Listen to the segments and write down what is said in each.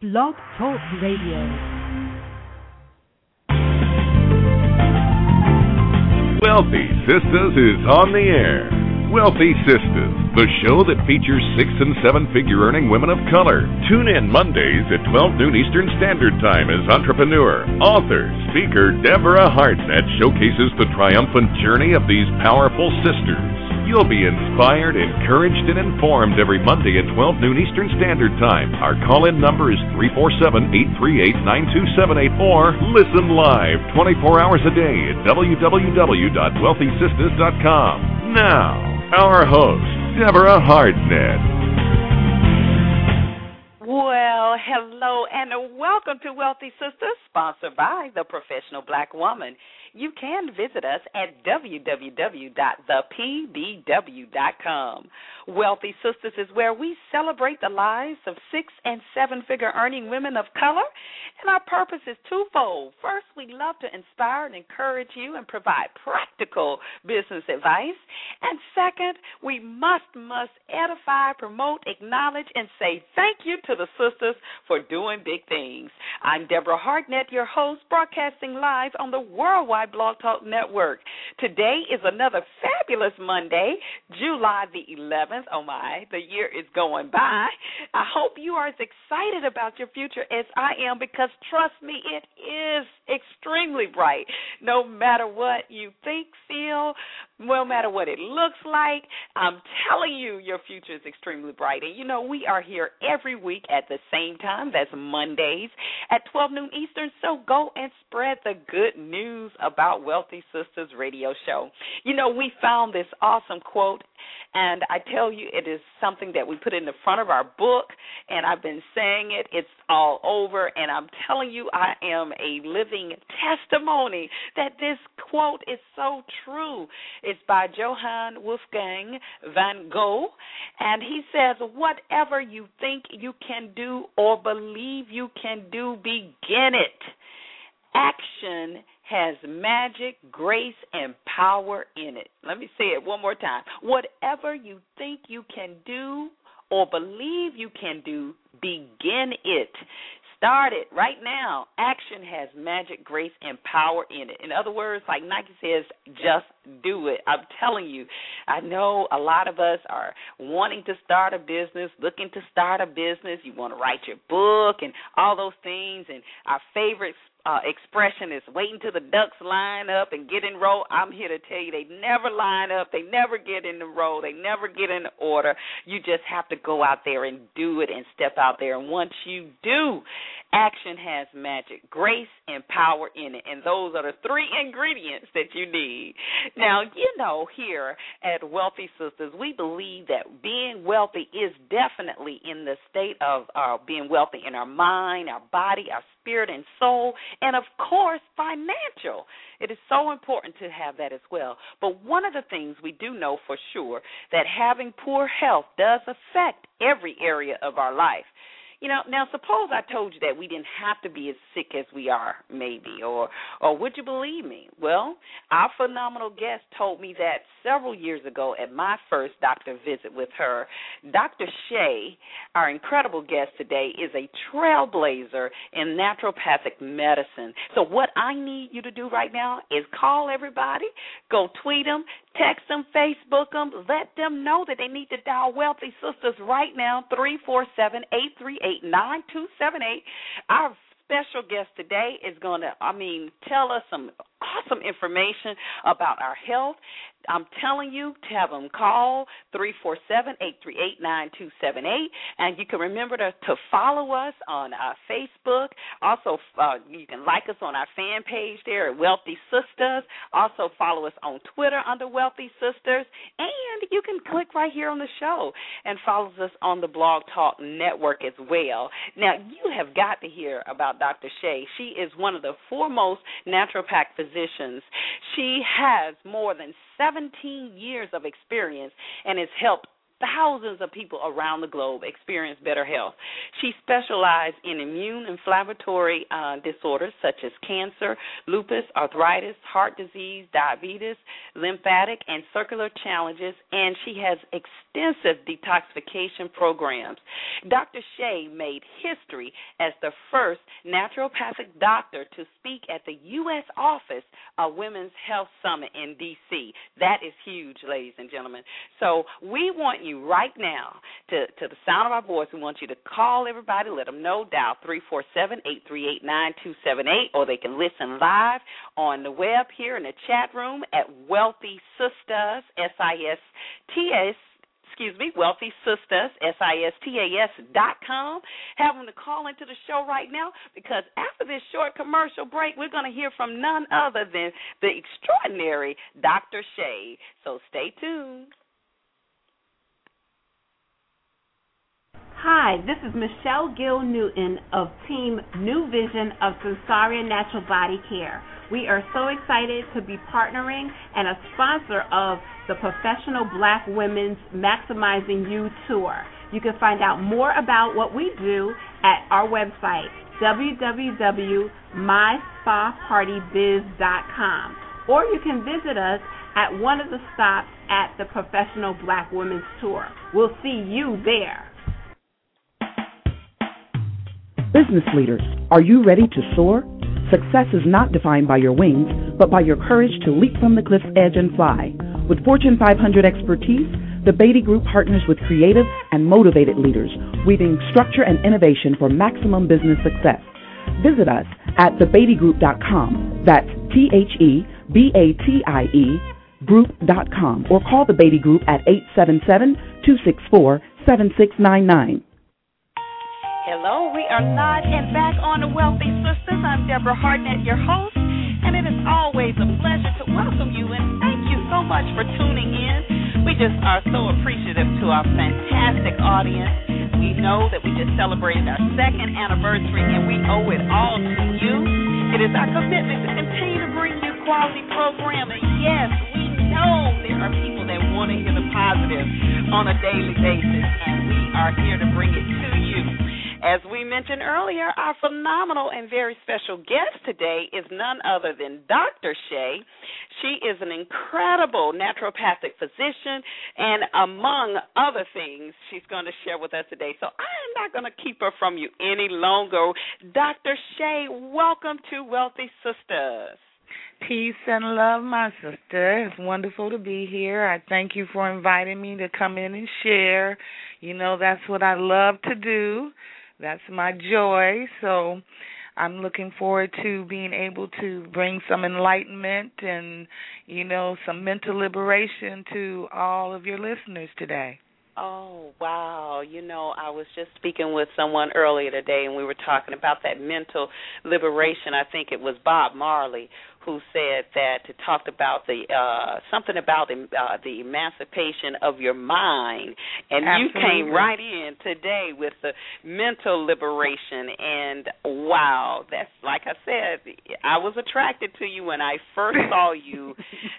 Blog Talk Radio. Wealthy Sistas is on the air. Wealthy Sistas, the show that features six and seven figure earning women of color. Tune in Mondays at 12 noon Eastern Standard Time as entrepreneur, author, speaker Deborah Hartnett showcases the triumphant journey of these powerful sisters. You'll be inspired, encouraged, and informed every Monday at 12 noon Eastern Standard Time. Our call in number is 347 838 9278 or listen live 24 hours a day at www.wealthysistas.com. Now, our host, Deborah Hartnett. Well, hello and welcome to Wealthy Sistas, sponsored by the Professional Black Woman. You can visit us at www.thepbw.com. Wealthy Sistas is where we celebrate the lives of six and seven figure earning women of color, and our purpose is twofold. First, we love to inspire and encourage you and provide practical business advice. And second, we must, must edify, promote, acknowledge, and say thank you to the sisters for doing big things. I'm Deborah Hartnett, your host, broadcasting live on the Worldwide Blog Talk Network. Today is another fabulous Monday, July the 11th. Oh my, the year is going by. I hope you are as excited about your future as I am because trust me, it is extremely bright. No matter what you think, feel, no matter what it looks like, I'm telling you, your future is extremely bright. And you know, we are here every week at the same time. That's Mondays at 12 noon Eastern. So go and spread the good news about Wealthy Sistas Radio Show. You know, we found this awesome quote, and I tell you, it is something that we put in the front of our book, and I've been saying it. It's all over, and I'm telling you, I am a living testimony that this quote is so true. It's by Johann Wolfgang von Goethe, and he says, Whatever you think you can do or believe you can do, begin it. Action has magic, grace, and power in it. Let me say it one more time. Whatever you think you can do or believe you can do, begin it. Start it right now. Action has magic, grace, and power in it. In other words, like Nike says, just do it. I'm telling you, I know a lot of us are wanting to start a business, looking to start a business. You want to write your book and all those things. And our favorite uh, expression is waiting till the ducks line up and get in row. I'm here to tell you they never line up, they never get in the row, they never get in order. You just have to go out there and do it and step out there. And once you do, action has magic, grace, and power in it. And those are the three ingredients that you need. Now, you know, here at Wealthy Sistas, we believe that being wealthy is definitely in the state of uh, being wealthy in our mind, our body, our spirit, and soul and of course financial. It is so important to have that as well. But one of the things we do know for sure that having poor health does affect every area of our life. You know, now suppose I told you that we didn't have to be as sick as we are, maybe, or or would you believe me? Well, our phenomenal guest told me that several years ago at my first doctor visit with her. Dr. Shea, our incredible guest today, is a trailblazer in naturopathic medicine. So what I need you to do right now is call everybody, go tweet them, text them, Facebook them, let them know that they need to dial Wealthy Sistas right now, three four seven eight three eight. 9278. Our special guest today is going to, I mean, tell us some awesome information about our health. I'm telling you to have them call 347-838-9278 and you can remember to, to follow us on uh, Facebook. Also, uh, you can like us on our fan page there at Wealthy Sistas. Also, follow us on Twitter under Wealthy Sistas. And you can click right here on the show and follow us on the Blog Talk Network as well. Now, you have got to hear about Dr. Shea. She is one of the foremost naturopath physicians. She has more than 17 years of experience and has helped thousands of people around the globe experience better health. She specialized in immune inflammatory uh, disorders such as cancer, lupus, arthritis, heart disease, diabetes, lymphatic, and circular challenges, and she has extensive detoxification programs. Dr. Shea made history as the first naturopathic doctor to speak at the U.S. office of Women's Health Summit in D.C. That is huge, ladies and gentlemen. So we want you right now to, to the sound of our voice. We want you to call everybody, let them know, dial three four seven eight three eight nine two seven eight, or they can listen live on the web here in the chat room at Wealthy Sistas, S I S T S excuse me, Wealthy Sistas, S-I-S-T-A-S dot com. Have them to call into the show right now because after this short commercial break, we're going to hear from none other than the extraordinary Dr. Shea. So stay tuned. Hi, this is Michelle Gill Newton of Team New Vision of Sensaria Natural Body Care. We are so excited to be partnering and a sponsor of the Professional Black Women's Maximizing You Tour. You can find out more about what we do at our website, www.myspapartybiz.com. Or you can visit us at one of the stops at the Professional Black Women's Tour. We'll see you there. Business leaders, are you ready to soar? Success is not defined by your wings, but by your courage to leap from the cliff's edge and fly. With Fortune 500 expertise, the Batie Group partners with creative and motivated leaders, weaving structure and innovation for maximum business success. Visit us at thebatiegroup.com. That's T H E B A T I E group.com or call the Batie Group at 877 264 7699. Hello, we are live and back on the Wealthy Sistas. I'm Deborah Hartnett, your host, and it is always a pleasure to welcome you and thank you so much for tuning in. We just are so appreciative to our fantastic audience. We know that we just celebrated our second anniversary and we owe it all to you. It is our commitment to continue to bring you quality programming. Yes, we know there are people that want to hear the positive on a daily basis, and we are here to bring it to you. As we mentioned earlier, our phenomenal and very special guest today is none other than Dr. Shea. She is an incredible naturopathic physician, and among other things, she's going to share with us today. So I'm not going to keep her from you any longer. Dr. Shea, welcome to Wealthy Sistas. Peace and love, my sister. It's wonderful to be here. I thank you for inviting me to come in and share. You know, that's what I love to do that's my joy. So I'm looking forward to being able to bring some enlightenment and, you know, some mental liberation to all of your listeners today. Oh, wow. You know, I was just speaking with someone earlier today and we were talking about that mental liberation. I think it was Bob Marley who said that to talked about the uh something about the uh, the emancipation of your mind. And Absolutely. you came right in today with the mental liberation. And wow that's like I said I was attracted to you when I first saw you.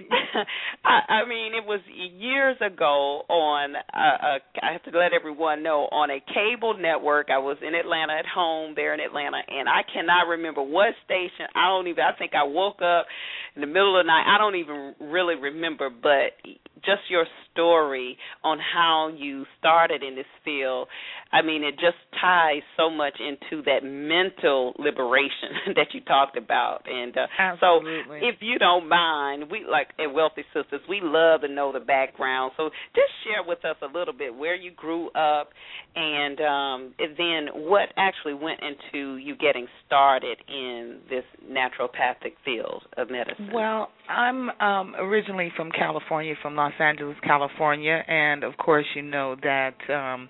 I, I mean it was years ago on uh, uh I have to let everyone know on a cable network. I was in Atlanta at home there in Atlanta and I cannot remember what station. I don't even I think I woke up up in the middle of the night. I don't even really remember, but just your story on how you started in this field. I mean, it just ties so much into that mental liberation that you talked about. And uh, so, if you don't mind, we like at Wealthy Sistas, we love to know the background. So, just share with us a little bit where you grew up, and, um, and then what actually went into you getting started in this naturopathic field of medicine. Well, I'm um originally from California, from Los Angeles, California, and of course you know that um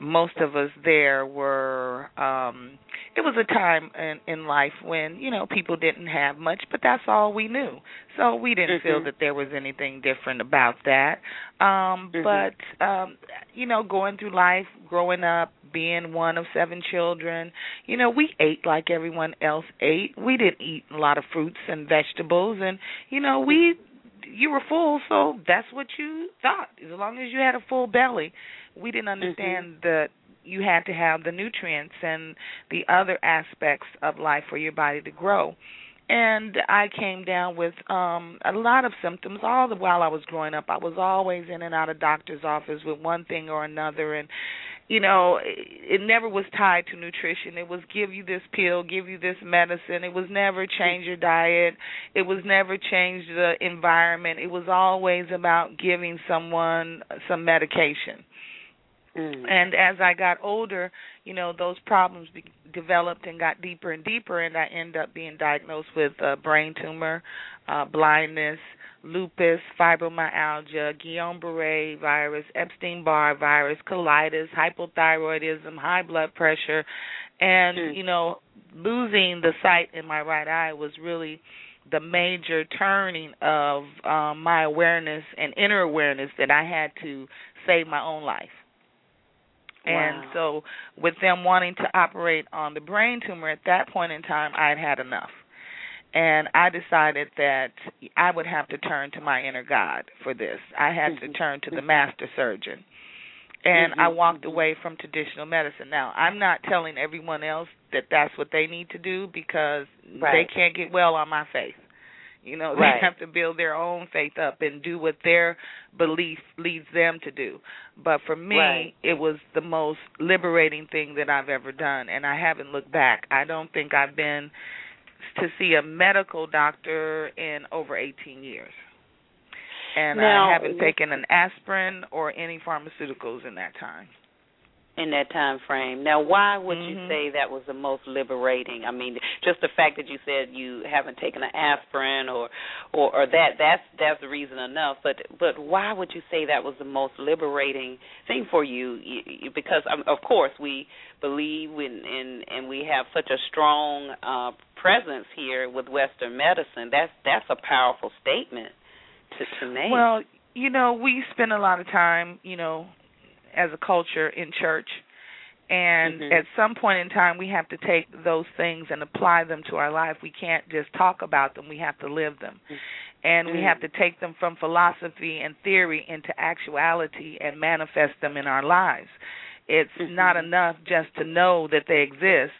most of us there were um it was a time in in life when you know people didn't have much but that's all we knew so we didn't mm-hmm. feel that there was anything different about that um mm-hmm. but um you know going through life growing up being one of seven children you know we ate like everyone else ate we didn't eat a lot of fruits and vegetables and you know we you were full, so that's what you thought. As long as you had a full belly, we didn't Mm-hmm. understand that you had to have the nutrients and the other aspects of life for your body to grow. And I came down with um a lot of symptoms all the while I was growing up. I was always in and out of doctor's office with one thing or another and you know, it never was tied to nutrition. It was give you this pill, give you this medicine. It was never change your diet. It was never change the environment. It was always about giving someone some medication. Mm. And as I got older, you know, those problems be- developed and got deeper and deeper, and I ended up being diagnosed with a brain tumor, uh, blindness, lupus, fibromyalgia, Guillain-Barré virus, Epstein-Barr virus, colitis, hypothyroidism, high blood pressure, and Mm. you know, losing the sight in my right eye was really the major turning of um, my awareness and inner awareness that I had to save my own life. And Wow. so, with them wanting to operate on the brain tumor at that point in time, I had had enough. And I decided that I would have to turn to my inner God for this. I had to Mhm. turn to the master surgeon. And I Mhm, walked mhm. away from traditional medicine. Now, I'm not telling everyone else that that's what they need to do because they can't get well on my faith. You know, they Right. have to build their own faith up and do what their belief leads them to do. But for me, Right. it was the most liberating thing that I've ever done, and I haven't looked back. I don't think I've been to see a medical doctor in over 18 years. And Now, I haven't taken an aspirin or any pharmaceuticals in that time. In that time frame. Now, why would you Mhm. say that was the most liberating? I mean, just the fact that you said you haven't taken an aspirin or or, or that that's that's the reason enough. But but why would you say that was the most liberating thing for you? You- you- Because um, of course we believe in, in and we have such a strong uh presence here with Western medicine. That's that's a powerful statement to to make. Well, you know, we spend a lot of time, you know, as a culture in church. And Mhm. at some point in time, we have to take those things and apply them to our life. We can't just talk about them, we have to live them. And we Mm. have to take them from philosophy and theory into actuality and manifest them in our lives. It's Mhm. not enough just to know that they exist.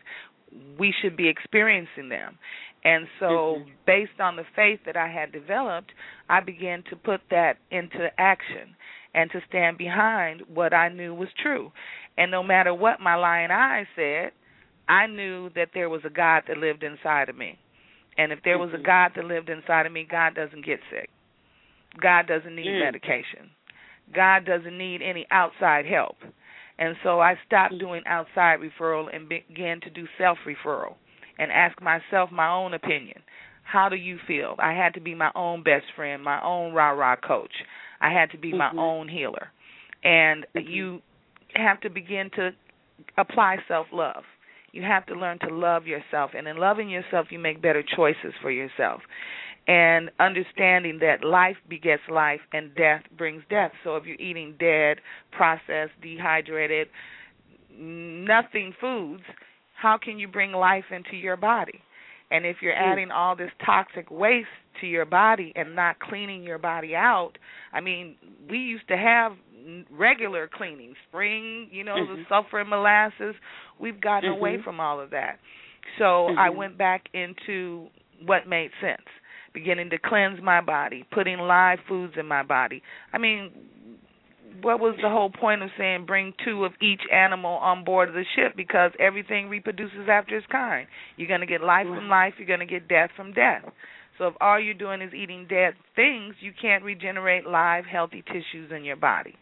We should be experiencing them. And so, Mhm. based on the faith that I had developed, I began to put that into action and to stand behind what I knew was true. And no matter what my lying eyes said, I knew that there was a God that lived inside of me. And if there was a Mhm. God that lived inside of me, God doesn't get sick. God doesn't need Mm. medication. God doesn't need any outside help. And so I stopped Mm. doing outside referral and began to do self referral and ask myself my own opinion. How do you feel? I had to be my own best friend, my own rah rah coach. I had to be my Mhm. own healer. And Mhm. you have to begin to apply self love. You have to learn to love yourself. And in loving yourself, you make better choices for yourself. And understanding that life begets life and death brings death. So if you're eating dead, processed, dehydrated, nothing foods, how can you bring life into your body? And if you're adding all this toxic waste to your body and not cleaning your body out, I mean, we used to have regular cleaning, spring, you know, the Mhm. sulfur and molasses. We've gotten away Mhm. from all of that. So I Mhm. went back into what made sense, beginning to cleanse my body, putting live foods in my body. I mean, what was the whole point of saying bring two of each animal on board of the ship because everything reproduces after its kind. You're going to get life from life, you're going to get death from death. So if all you're doing is eating dead things, you can't regenerate live healthy tissues in your body.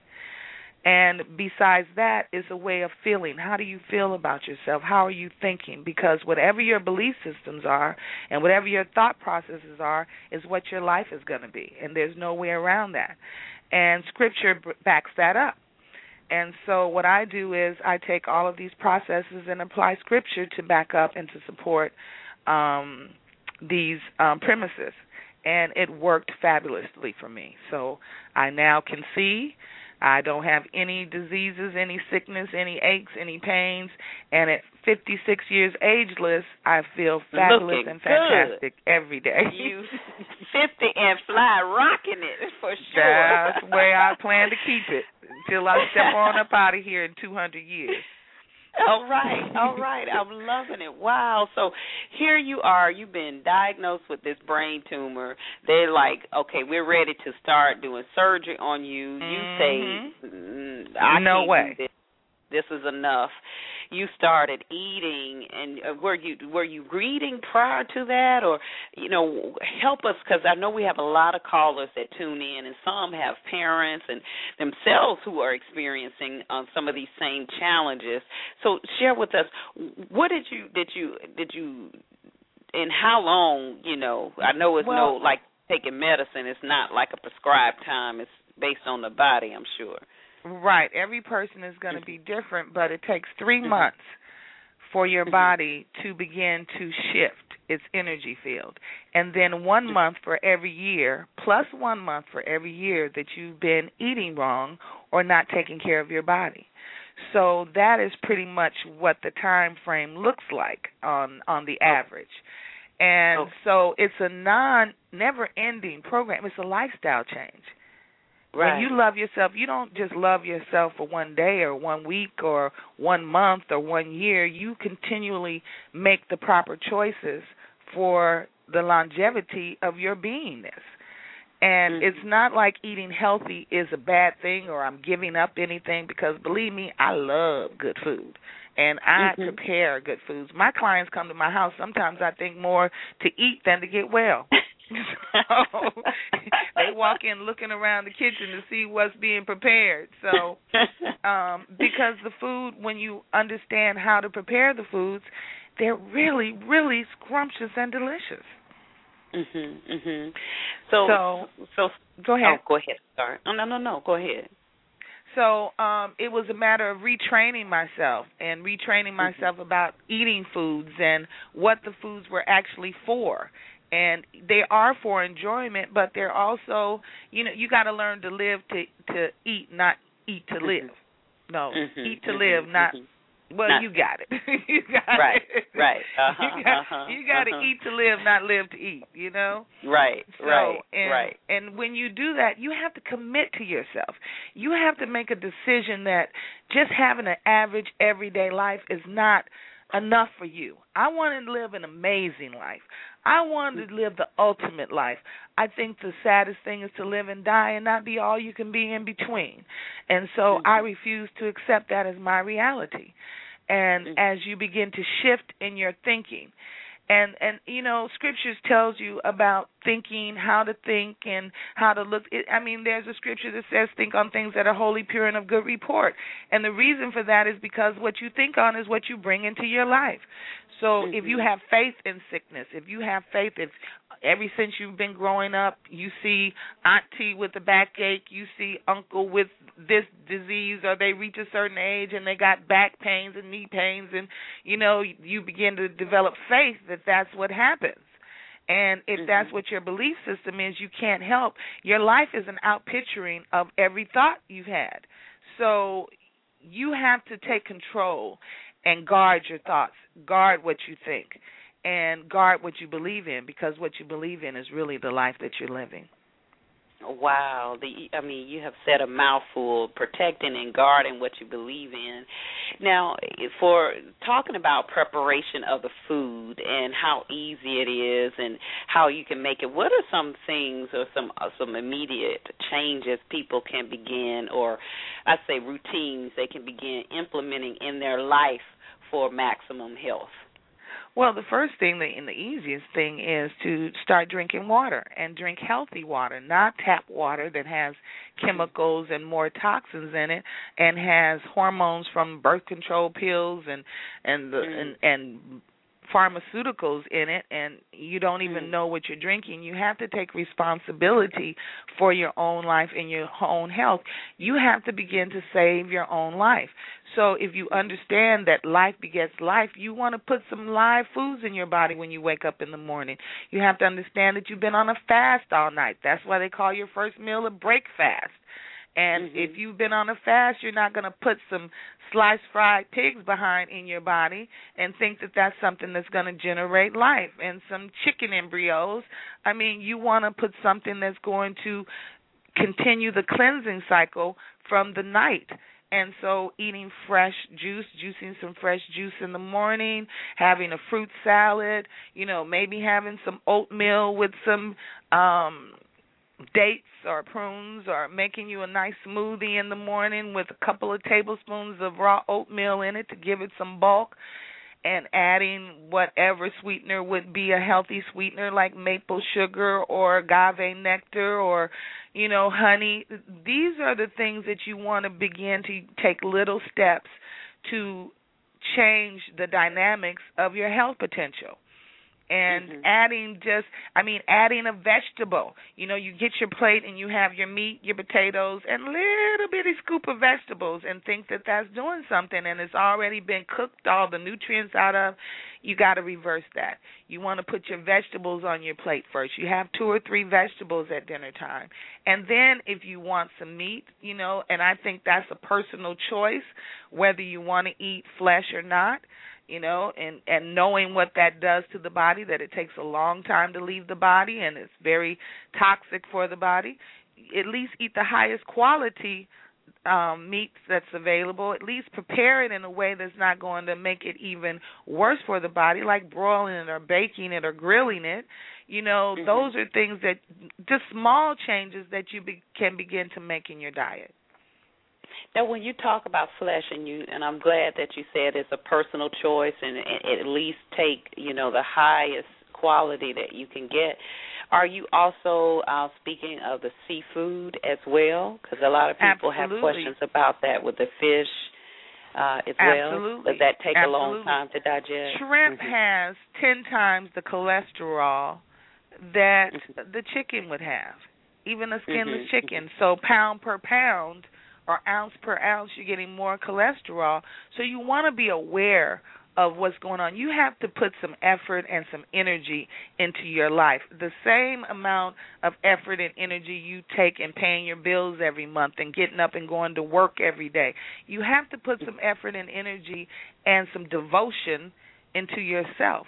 And besides that is a way of feeling. How do you feel about yourself? How are you thinking? Because whatever your belief systems are and whatever your thought processes are is what your life is going to be. And there's no way around that. And scripture backs that up. And so what I do is I take all of these processes and apply scripture to back up and to support um, these um, premises. And it worked fabulously for me. So I now can see. I don't have any diseases, any sickness, any aches, any pains, and at 56 years ageless, I feel fabulous Looking and good. fantastic every day. you fifty and fly rocking it for sure. That's where I plan to keep it until I step on up out of here in two hundred years. All right, all right. I'm loving it. Wow. So here you are. You've been diagnosed with this brain tumor. They're like, okay, we're ready to start doing surgery on you. You mm-hmm. say, mm, I no way. This. this is enough you started eating and uh, were you were you reading prior to that? Or you know help us because i know we have a lot of callers that tune in and some have parents and themselves who are experiencing um, some of these same challenges. So share with us what did you did you did you and how long you know i know it's well, no like taking medicine it's not like a prescribed time it's based on the body i'm sure Right. Every person is going to be different, but it takes 3 mm-hmm. months for your Mhm. body to begin to shift its energy field. And then 1 Mhm. month for every year, plus 1 month for every year that you've been eating wrong or not taking care of your body. So that is pretty much what the time frame looks like on on the average. And Oh. so it's a non never ending program. It's a lifestyle change. Right When you love yourself, you don't just love yourself for one day or one week or one month or one year. You continually make the proper choices for the longevity of your beingness. And Mhm. it's not like eating healthy is a bad thing or I'm giving up anything because believe me, I love good food. And I Mhm. prepare good foods. My clients come to my house sometimes I think more to eat than to get well. so they walk in looking around the kitchen to see what's being prepared. So um because the food when you understand how to prepare the foods, they're really really scrumptious and delicious. Mhm. Mhm. So So- so Go ahead. Oh, go ahead. Sorry. No, no, no, no. Go ahead. So um it was a matter of retraining myself and retraining myself about eating foods and what the foods were actually for. And they are for enjoyment, but they're also, you know, you got to learn to live to to eat, not eat to live. No, Mhm, eat to mhm, live, not mhm. well, Not- you got it. you got Right, it. right. Uh-huh, you got uh-huh, you got to uh-huh. eat to live, not live to eat, you know? Right, So, right, and, right. And when you do that, you have to commit to yourself. You have to make a decision that just having an average everyday life is not enough for you. I want to live an amazing life. I want to live the ultimate life. I think the saddest thing is to live and die and not be all you can be in between. And so I refuse to accept that as my reality. And Mhm. as you begin to shift in your thinking, and and you know scriptures tells you about thinking how to think and how to look. It, i mean there's a scripture that says think on things that are holy pure and of good report. And the reason for that is because what you think on is what you bring into your life so if you have faith in sickness if you have faith if ever since you've been growing up you see auntie with a backache you see uncle with this disease or they reach a certain age and they got back pains and knee pains and you know you begin to develop faith that that's what happens. And if Mhm. that's what your belief system is you can't help. Your life is an outpicturing of every thought you've had. So you have to take control and guard your thoughts. Guard what you think and guard what you believe in because what you believe in is really the life that you're living Wow, the I mean, you have said a mouthful, protecting and guarding what you believe in. Now, for talking about preparation of the food and how easy it is and how you can make it, what are some things or some uh, some immediate changes people can begin, or I say routines they can begin implementing in their life for maximum health? Well, the first thing the, and the easiest thing is to start drinking water and drink healthy water, not tap water that has chemicals and more toxins in it and has hormones from birth control pills and and the Mm. and and pharmaceuticals in it and you don't even Mm. know what you're drinking you have to take responsibility for your own life and your own health. You have to begin to save your own life. So if you understand that life begets life you want to put some live foods in your body when you wake up in the morning. You have to understand that you've been on a fast all night. That's why they call your first meal a break fast And mm-hmm. if you've been on a fast, you're not going to put some sliced fried pigs behind in your body and think that that's something that's going to generate life and some chicken embryos. I mean, you want to put something that's going to continue the cleansing cycle from the night. And so, eating fresh juice, juicing some fresh juice in the morning, having a fruit salad, you know, maybe having some oatmeal with some um dates or prunes or making you a nice smoothie in the morning with a couple of tablespoons of raw oatmeal in it to give it some bulk and adding whatever sweetener would be a healthy sweetener like maple sugar or agave nectar or you know honey. These are the things that you want to begin to take little steps to change the dynamics of your health potential and mm-hmm. adding just I mean adding a vegetable. You know, you get your plate and you have your meat, your potatoes, and little bitty scoop of vegetables, and think that that's doing something, and it's already been cooked, all the nutrients out of. You got to reverse that. You want to put your vegetables on your plate first. You have two or three vegetables at dinner time, and then if you want some meat, you know, and I think that's a personal choice whether you want to eat flesh or not you know and and knowing what that does to the body that it takes a long time to leave the body and it's very toxic for the body. At least eat the highest quality um meats that's available. At least prepare it in a way that's not going to make it even worse for the body like broiling it or baking it or grilling it. You know mm-hmm. those are things that just small changes that you be, can begin to make in your diet now, when you talk about flesh, and you, and I'm glad that you said it's a personal choice, and, and at least take, you know, the highest quality that you can get. Are you also uh, speaking of the seafood as well? Because a lot of people Absolutely. have questions about that with the fish uh, as Absolutely. well. Does that take Absolutely. a long time to digest? Shrimp mm-hmm. has ten times the cholesterol that mm-hmm. the chicken would have, even a skinless mm-hmm. chicken. So pound per pound or ounce per ounce, you're getting more cholesterol. So you want to be aware of what's going on. You have to put some effort and some energy into your life. The same amount of effort and energy you take in paying your bills every month and getting up and going to work every day. You have to put some effort and energy and some devotion into yourself.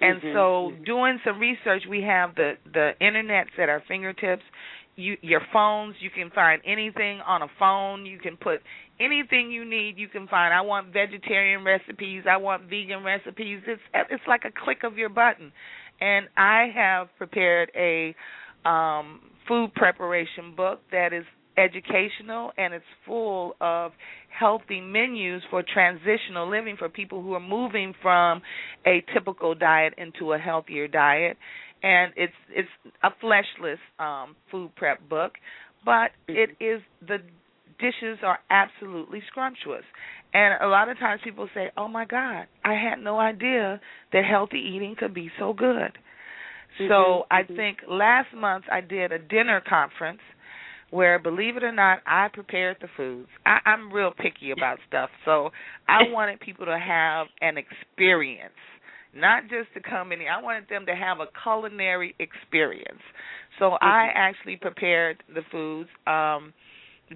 And mm-hmm. so doing some research, we have the the internets at our fingertips you your phones you can find anything on a phone. You can put anything you need. You can find i want vegetarian recipes. I want vegan recipes. It's it's like a click of your button. And i have prepared a um food preparation book that is educational and it's full of healthy menus for transitional living for people who are moving from a typical diet into a healthier diet and it's it's a fleshless um food prep book, but it is the dishes are absolutely scrumptious. And a lot of times people say, "Oh my God, I had no idea that healthy eating could be so good." Mm-hmm, so I mm-hmm. think last month I did a dinner conference where, believe it or not, I prepared the foods. I, I'm real picky about stuff, so I wanted people to have an experience not just to come in here. I wanted them to have a culinary experience. So mm-hmm. I actually prepared the foods um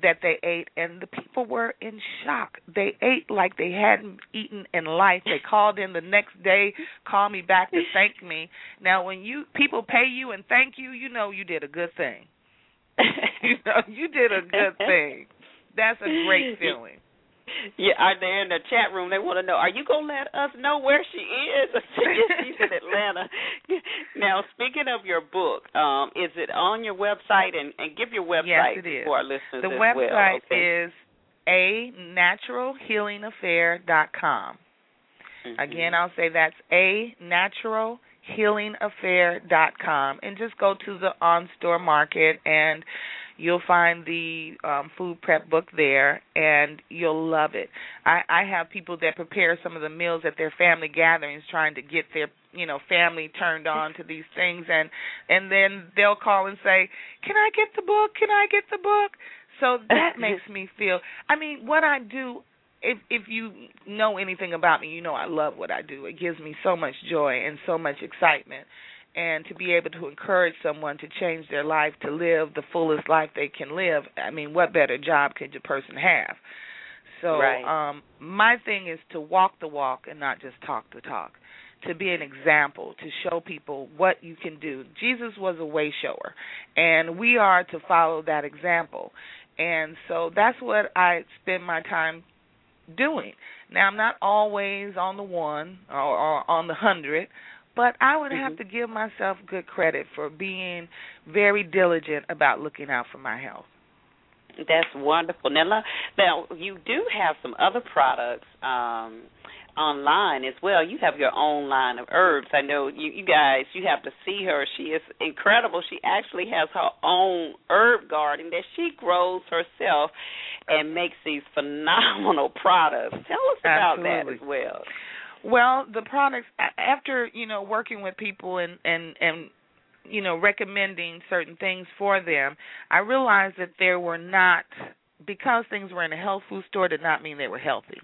that they ate and the people were in shock. They ate like they hadn't eaten in life. They called in the next day, called me back to thank me. Now when you people pay you and thank you, you know you did a good thing. you know, you did a good thing. That's a great feeling. Yeah, are they in the chat room? They want to know. Are you gonna let us know where she is? She's in Atlanta. now, speaking of your book, um, is it on your website? And, and give your website yes, it is. for our listeners. The as website well, okay? is a naturalhealingaffair.com. Mm-hmm. Again, I'll say that's a natural naturalhealingaffair.com, and just go to the on store market and You'll find the um, food prep book there, and you'll love it. I, I have people that prepare some of the meals at their family gatherings, trying to get their you know family turned on to these things, and and then they'll call and say, "Can I get the book? Can I get the book?" So that makes me feel. I mean, what I do if if you know anything about me, you know I love what I do. It gives me so much joy and so much excitement and to be able to encourage someone to change their life to live the fullest life they can live. I mean, what better job could a person have? So, right. um my thing is to walk the walk and not just talk the talk. To be an example, to show people what you can do. Jesus was a way shower, and we are to follow that example. And so that's what I spend my time doing. Now I'm not always on the one or, or on the hundred, but I would mm-hmm. have to give myself good credit for being very diligent about looking out for my health. That's wonderful. Now, now you do have some other products um, online as well. You have your own line of herbs. I know you, you guys. You have to see her. She is incredible. She actually has her own herb garden that she grows herself and makes these phenomenal products. Tell us about Absolutely. that as well. Well, the products after you know working with people and and and you know recommending certain things for them, I realized that there were not because things were in a health food store did not mean they were healthy.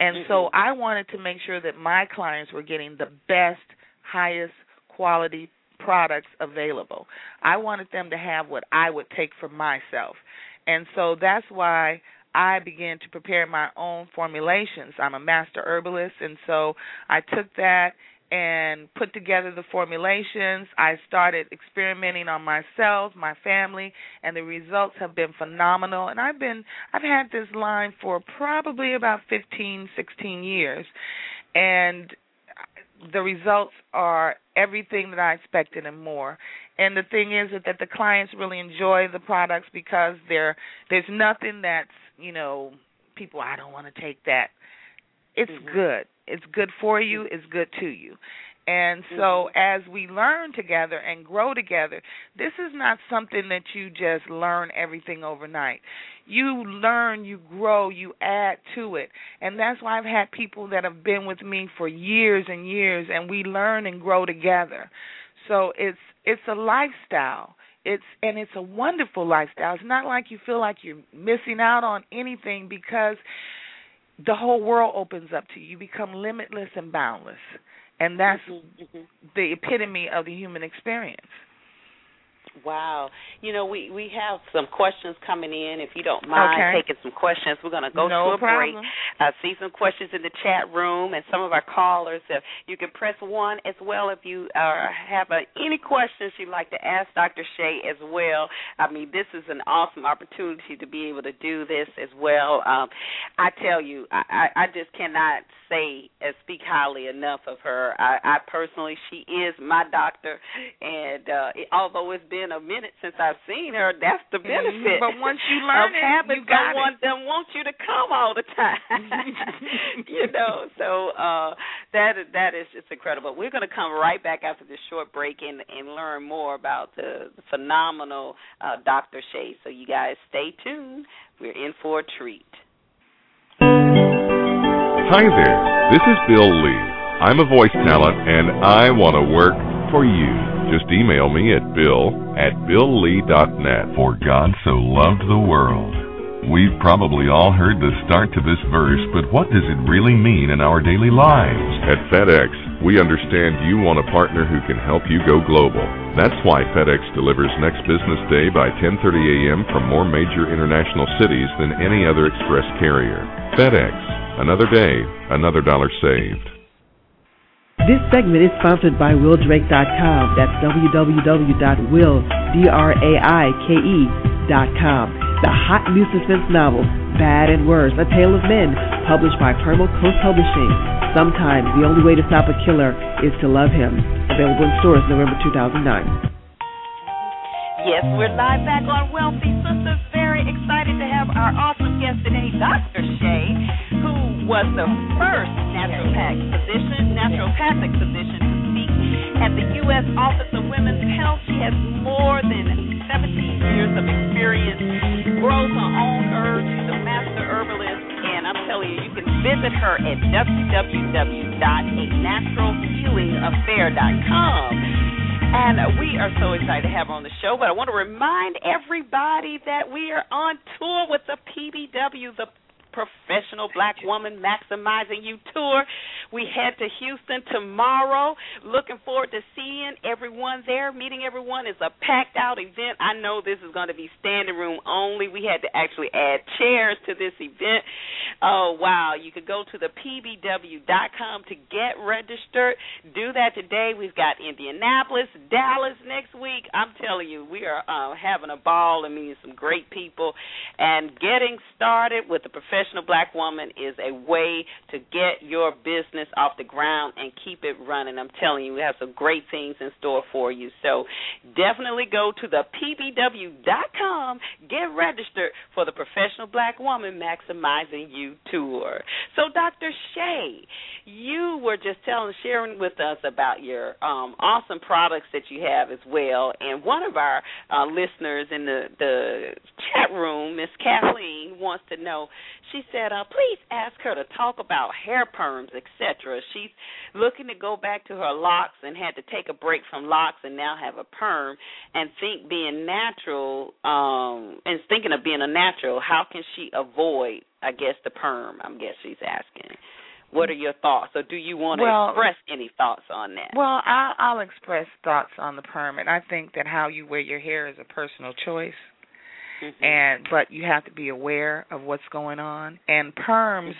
And mm-hmm. so I wanted to make sure that my clients were getting the best, highest quality products available. I wanted them to have what I would take for myself. And so that's why I began to prepare my own formulations. I'm a master herbalist, and so I took that and put together the formulations. I started experimenting on myself, my family, and the results have been phenomenal. And I've been I've had this line for probably about 15, 16 years. And the results are everything that I expected and more. And the thing is that, the clients really enjoy the products because there there's nothing that's, you know, people I don't want to take that. It's mm-hmm. good it's good for you, it's good to you. And so mm-hmm. as we learn together and grow together, this is not something that you just learn everything overnight. You learn, you grow, you add to it. And that's why I've had people that have been with me for years and years and we learn and grow together. So it's it's a lifestyle. It's and it's a wonderful lifestyle. It's not like you feel like you're missing out on anything because the whole world opens up to you. You become limitless and boundless. And that's mm-hmm, mm-hmm. the epitome of the human experience. Wow. You know, we we have some questions coming in. If you don't mind okay. taking some questions, we're going to go no to a problem. break. I see some questions in the chat room, and some of our callers. If you can press one as well, if you uh, have uh, any questions you'd like to ask Dr. Shea as well. I mean, this is an awesome opportunity to be able to do this as well. Um, I tell you, I, I just cannot say and speak highly enough of her. I, I personally, she is my doctor, and uh, it, although it's been a minute since I've seen her, that's the Mm-hmm. benefit. But once you learn of it, having you got someone it. that wants you to come all the time. you know, so uh, that that is just incredible. We're going to come right back after this short break and and learn more about the phenomenal uh, Dr. Shea. So you guys stay tuned. We're in for a treat. Hi there, this is Bill Lee. I'm a voice talent and I want to work for you. Just email me at bill at billlee.net. For God so loved the world. We've probably all heard the start to this verse, but what does it really mean in our daily lives? At FedEx, we understand you want a partner who can help you go global. That's why FedEx delivers next business day by 10:30 a.m. from more major international cities than any other express carrier. FedEx, another day, another dollar saved. This segment is sponsored by WillDrake.com. That's www.willdraike.com. The hot new suspense novel, Bad and Worse, A Tale of Men, published by Primal Coast Publishing. Sometimes the only way to stop a killer is to love him. Available in stores November 2009. Yes, we're live back on Wealthy Sistas. Very excited to have our awesome guest today, Dr. Shea, who was the first naturopathic physician, naturopathic physician to speak at the U.S. Office of Women's Health. She has more than 17 years of experience, grows her own herbs. She's a master herbalist, and I'm telling you, you can visit her at www.anaturalhealingaffair.com. And we are so excited to have her on the show. But I want to remind everybody that we are on tour with the PBW, the Professional Black Woman Maximizing You Tour. We head to Houston tomorrow. Looking forward to seeing everyone there, meeting everyone. It's a packed out event. I know this is going to be standing room only. We had to actually add chairs to this event. Oh, wow. You could go to the pbw.com to get registered. Do that today. We've got Indianapolis, Dallas next week. I'm telling you, we are uh, having a ball and meeting some great people. And getting started with the professional black woman is a way to get your business off the ground and keep it running. I'm telling you, we have some great things in store for you. So definitely go to the pbw.com, get registered for the Professional Black Woman Maximizing You tour. So, Dr. Shea, you were just telling, sharing with us about your um, awesome products that you have as well. And one of our uh, listeners in the, the chat room, Miss Kathleen, wants to know. She said, uh, "Please ask her to talk about hair perms, etc." She's looking to go back to her locks and had to take a break from locks and now have a perm. And think being natural, um, and thinking of being a natural, how can she avoid? I guess the perm. I guess she's asking. What are your thoughts, or do you want to Well- express any thoughts on that? Well, I'll, I'll express thoughts on the perm, and I think that how you wear your hair is a personal choice. Mhm. and but you have to be aware of what's going on. And perms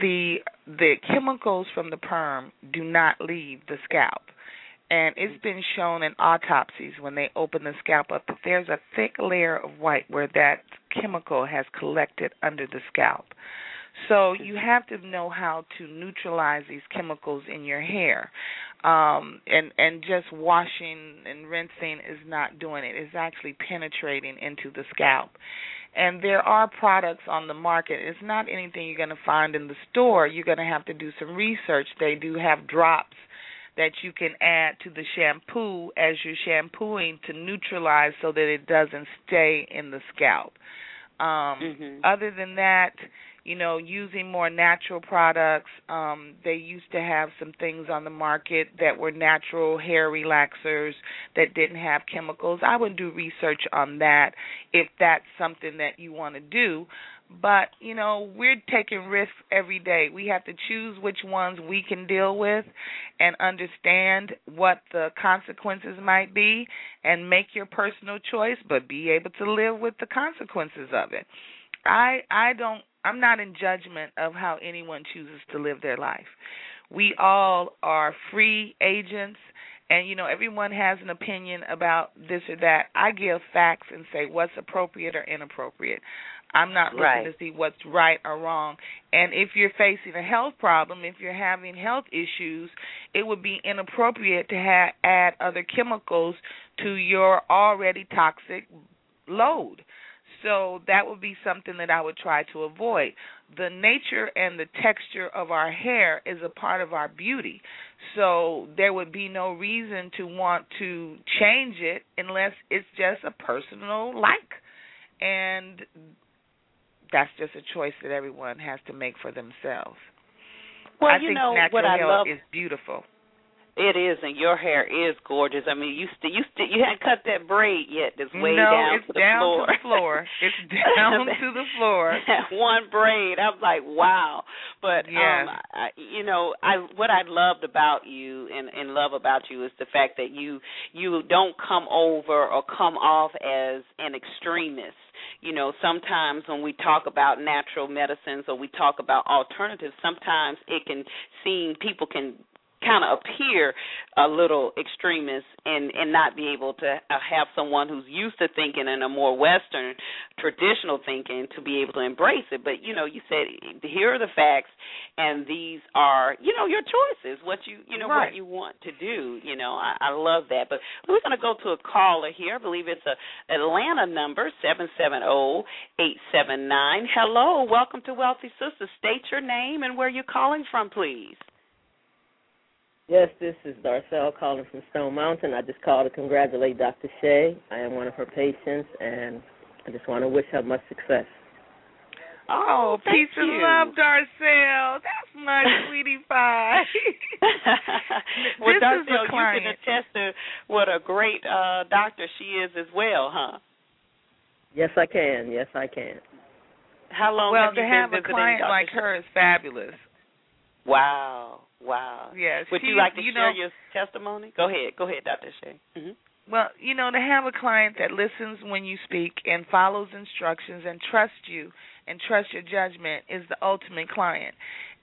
the the chemicals from the perm do not leave the scalp. And it's been shown in autopsies when they open the scalp up that there's a thick layer of white where that chemical has collected under the scalp. So you have to know how to neutralize these chemicals in your hair um and and just washing and rinsing is not doing it. It's actually penetrating into the scalp. And there are products on the market. It's not anything you're going to find in the store. You're going to have to do some research. They do have drops that you can add to the shampoo as you're shampooing to neutralize so that it doesn't stay in the scalp. Um Mhm. other than that you know using more natural products. Um they used to have some things on the market that were natural hair relaxers that didn't have chemicals. I would do research on that if that's something that you want to do. But you know we're taking risks every day. We have to choose which ones we can deal with and understand what the consequences might be and make your personal choice but be able to live with the consequences of it. I i don't i'm not in judgment of how anyone chooses to live their life. We all are free agents and you know everyone has an opinion about this or that. I give facts and say what's appropriate or inappropriate. I'm not looking Right. to see what's right or wrong. And if you're facing a health problem if you're having health issues it would be inappropriate to ha- add other chemicals to your already toxic load so that would be something that I would try to avoid. The nature and the texture of our hair is a part of our beauty. So there would be no reason to want to change it unless it's just a personal like. And that's just a choice that everyone has to make for themselves. well, I you think know natural what I hair love is beautiful. It is, and your hair is gorgeous. I mean, you st- you st- you hadn't cut that braid yet. That's way no, down it's to the down floor. to the floor. It's down to the floor. One braid, I'm like, wow. But Yes. um, I, you know, I what I loved about you and and love about you is the fact that you you don't come over or come off as an extremist. You know, sometimes when we talk about natural medicines or we talk about alternatives, sometimes it can seem people can kind of appear a little extremist and and not be able to uh, have someone who's used to thinking in a more western traditional thinking to be able to embrace it. But you know you said here are the facts and these are you know your choices what you you know Right. what you want to do you know. I i love that. But we're going to go to a caller here. I believe it's a atlanta number seven seven zero eight seven nine. Hello. Welcome to Wealthy Sistas. State your name and where you're calling from please Yes, this is Darcel calling from Stone Mountain. I just called to congratulate Dr. Shea. I am one of her patients, and I just want to wish her much success. Oh, thank peace and you. love, Darcel. That's my sweetie pie. well, this Darcel, is the you can attest to what a great uh, doctor she is as well, huh? Yes, I can. Yes, I can. How long well, have to have a client Dr. like her is fabulous. Wow. Wow. Yes. Would she, you like to you share know, your testimony? Go ahead. Go ahead, Dr. Shea. Mm-hmm. Well, you know, to have a client that listens when you speak and follows instructions and trusts you and trusts your judgment is the ultimate client.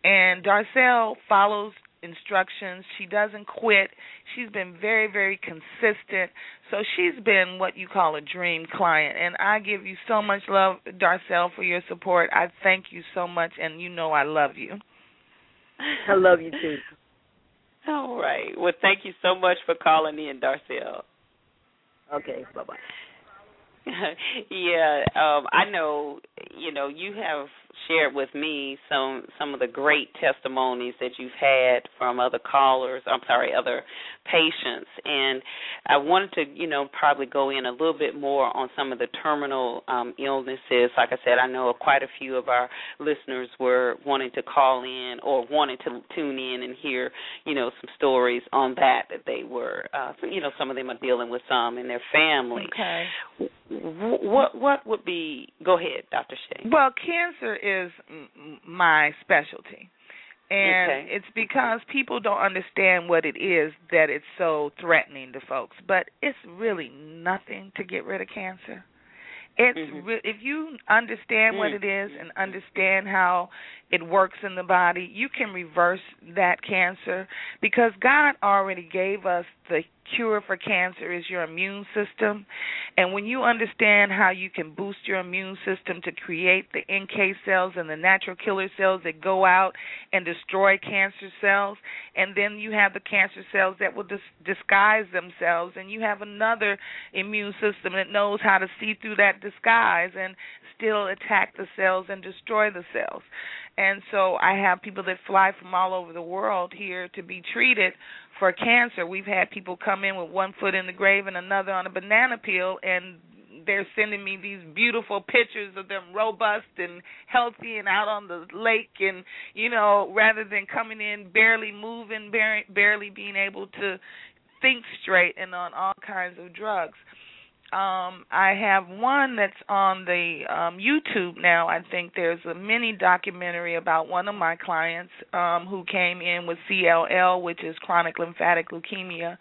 And Darcel follows instructions. She doesn't quit. She's been very, very consistent. So she's been what you call a dream client. And I give you so much love, Darcel, for your support. I thank you so much, and you know I love you. I love you too. All right. Well, thank you so much for calling in, Darcel. Okay, bye bye. yeah, um, I know. You know, you have shared with me some some of the great testimonies that you've had from other callers. I'm sorry, other patients, and I wanted to, you know, probably go in a little bit more on some of the terminal um, illnesses. Like I said, I know quite a few of our listeners were wanting to call in or wanted to tune in and hear, you know, some stories on that that they were, uh, you know, some of them are dealing with some in their family. Okay. What what would be? Go ahead, Dr. Shea. Well, cancer is my specialty. And Okay. it's because people don't understand what it is that it's so threatening to folks. But it's really nothing to get rid of cancer. It's Mhm. re- if you understand what Mm. it is and understand how it works in the body, you can reverse that cancer because God already gave us the cure for cancer is your immune system. And when you understand how you can boost your immune system to create the NK cells and the natural killer cells that go out and destroy cancer cells, and then you have the cancer cells that will dis- disguise themselves, and you have another immune system that knows how to see through that disguise and still attack the cells and destroy the cells. And so I have people that fly from all over the world here to be treated for cancer. We've had people come in with one foot in the grave and another on a banana peel and they're sending me these beautiful pictures of them robust and healthy and out on the lake and you know rather than coming in barely moving barely, being able to think straight and on all kinds of drugs um I have one that's on the um YouTube now. I think there's a mini documentary about one of my clients um who came in with CLL, which is chronic lymphatic leukemia.